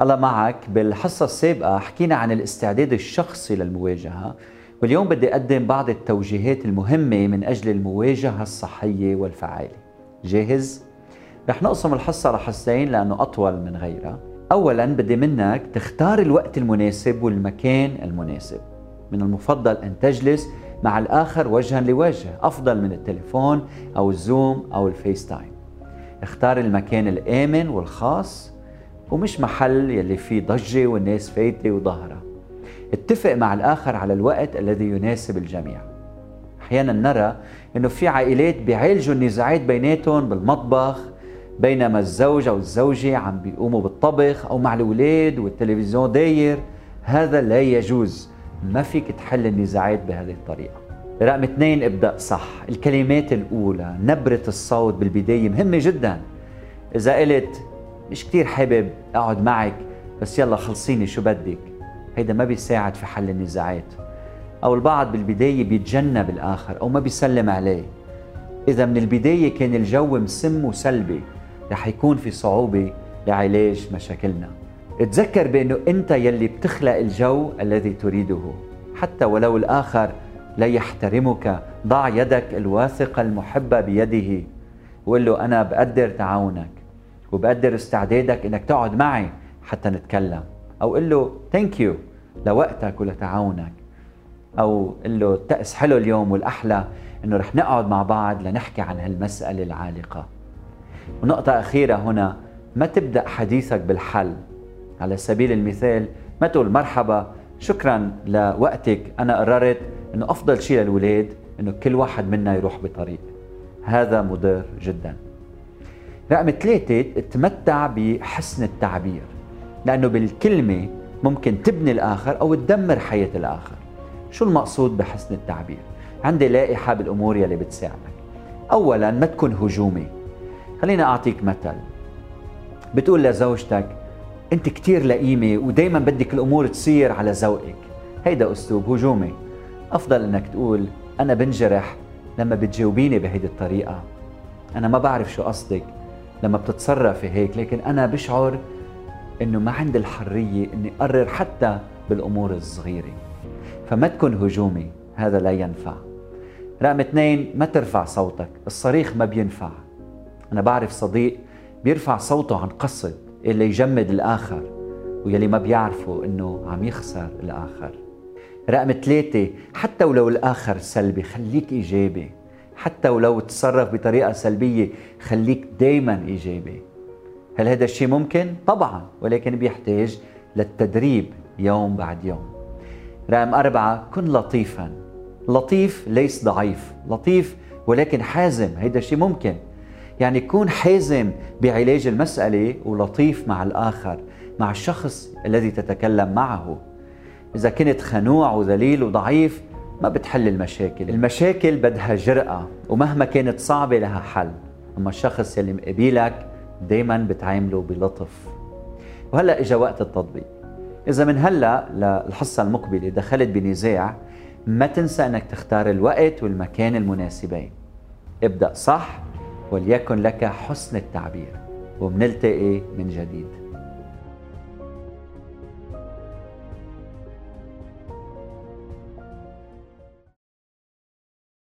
الله معك بالحصة السابقة حكينا عن الاستعداد الشخصي للمواجهة. واليوم بدي أقدم بعض التوجيهات المهمة من أجل المواجهة الصحية والفعالة. جاهز؟ رح نقسم الحصة لحصتين لأنه أطول من غيرها. أولا بدي منك تختار الوقت المناسب والمكان المناسب. من المفضل أن تجلس مع الآخر وجها لوجه أفضل من التليفون أو ال Zoom أو ال FaceTime. اختار المكان الآمن والخاص ومش محل يلي فيه ضجة والناس فايتة وظاهرة. اتفق مع الآخر على الوقت الذي يناسب الجميع. أحيانا نرى أنه في عائلات بيعالجوا النزاعات بيناتهم بالمطبخ بينما الزوج أو الزوجة عم بيقوموا بالطبخ أو مع الأولاد والتلفزيون داير. هذا لا يجوز. ما فيك تحل النزاعات بهذه الطريقة. رقم اثنين ابدأ صح. الكلمات الأولى نبرة الصوت بالبداية مهمة جدا. إذا قلت مش كتير حابب أقعد معك بس يلا خلصيني شو بدك. هيدا ما بيساعد في حل النزاعات. أو البعض بالبداية بيتجنب الآخر أو ما بيسلم عليه. إذا من البداية كان الجو مسم وسلبي رح يكون في صعوبة لعلاج مشاكلنا. تذكر بأنه أنت يلي بتخلق الجو الذي تريده حتى ولو الآخر لا يحترمك ضع يدك الواثقة المحبة بيده وقل له أنا بقدر تعاونك. وبقدر استعدادك أنك تقعد معي حتى نتكلم. أو قل له ثانك يو لوقتك ولتعاونك. أو قل له التأس حلو اليوم والأحلى أنه رح نقعد مع بعض لنحكي عن هالمسألة العالقة. ونقطة أخيرة هنا ما تبدأ حديثك بالحل. على سبيل المثال ما تقول مرحبا شكرا لوقتك. أنا قررت أنه أفضل شيء للولاد أنه كل واحد منا يروح بطريق. هذا مضر جدا. رقم ثلاثة تمتع بحسن التعبير لأنه بالكلمة ممكن تبني الآخر أو تدمر حياة الآخر. شو المقصود بحسن التعبير؟ عندي لائحة بالأمور يلي بتساعدك. أولا ما تكون هجومي. خليني أعطيك مثل. بتقول لزوجتك أنت كتير لئيمة ودايما بدك الأمور تصير على ذوقك. هيدا أسلوب هجومي. أفضل أنك تقول أنا بنجرح لما بتجاوبيني بهيدي الطريقة. أنا ما بعرف شو قصدك. لما بتتصرفي هيك لكن أنا بشعر أنه ما عندي الحرية أني أقرر حتى بالأمور الصغيرة. فما تكون هجومي هذا لا ينفع. رقم اثنين ما ترفع صوتك الصريخ ما بينفع. أنا بعرف صديق بيرفع صوته عن قصد اللي يجمد الآخر ويلي ما بيعرفوا إنه عم يخسر الآخر. رقم ثلاثة حتى ولو الآخر سلبي خليك إيجابي. حتى ولو تصرف بطريقة سلبية خليك دايما إيجابي. هل هذا الشيء ممكن؟ طبعا ولكن بيحتاج للتدريب يوم بعد يوم. رقم أربعة كن لطيفا. لطيف ليس ضعيف. لطيف ولكن حازم هيدا الشيء ممكن. يعني كون حازم بعلاج المسألة ولطيف مع الآخر مع الشخص الذي تتكلم معه. إذا كنت خنوع وذليل وضعيف ما بتحل المشاكل. المشاكل بدها جرأة ومهما كانت صعبة لها حل. أما الشخص يلي مقابلك دايما بتعامله بلطف. وهلأ إجا وقت التطبيق. إذا من هلأ للحصة المقبلة دخلت بنزاع ما تنسى أنك تختار الوقت والمكان المناسبين. ابدأ صح وليكن لك حسن التعبير. وبنلتقي من جديد.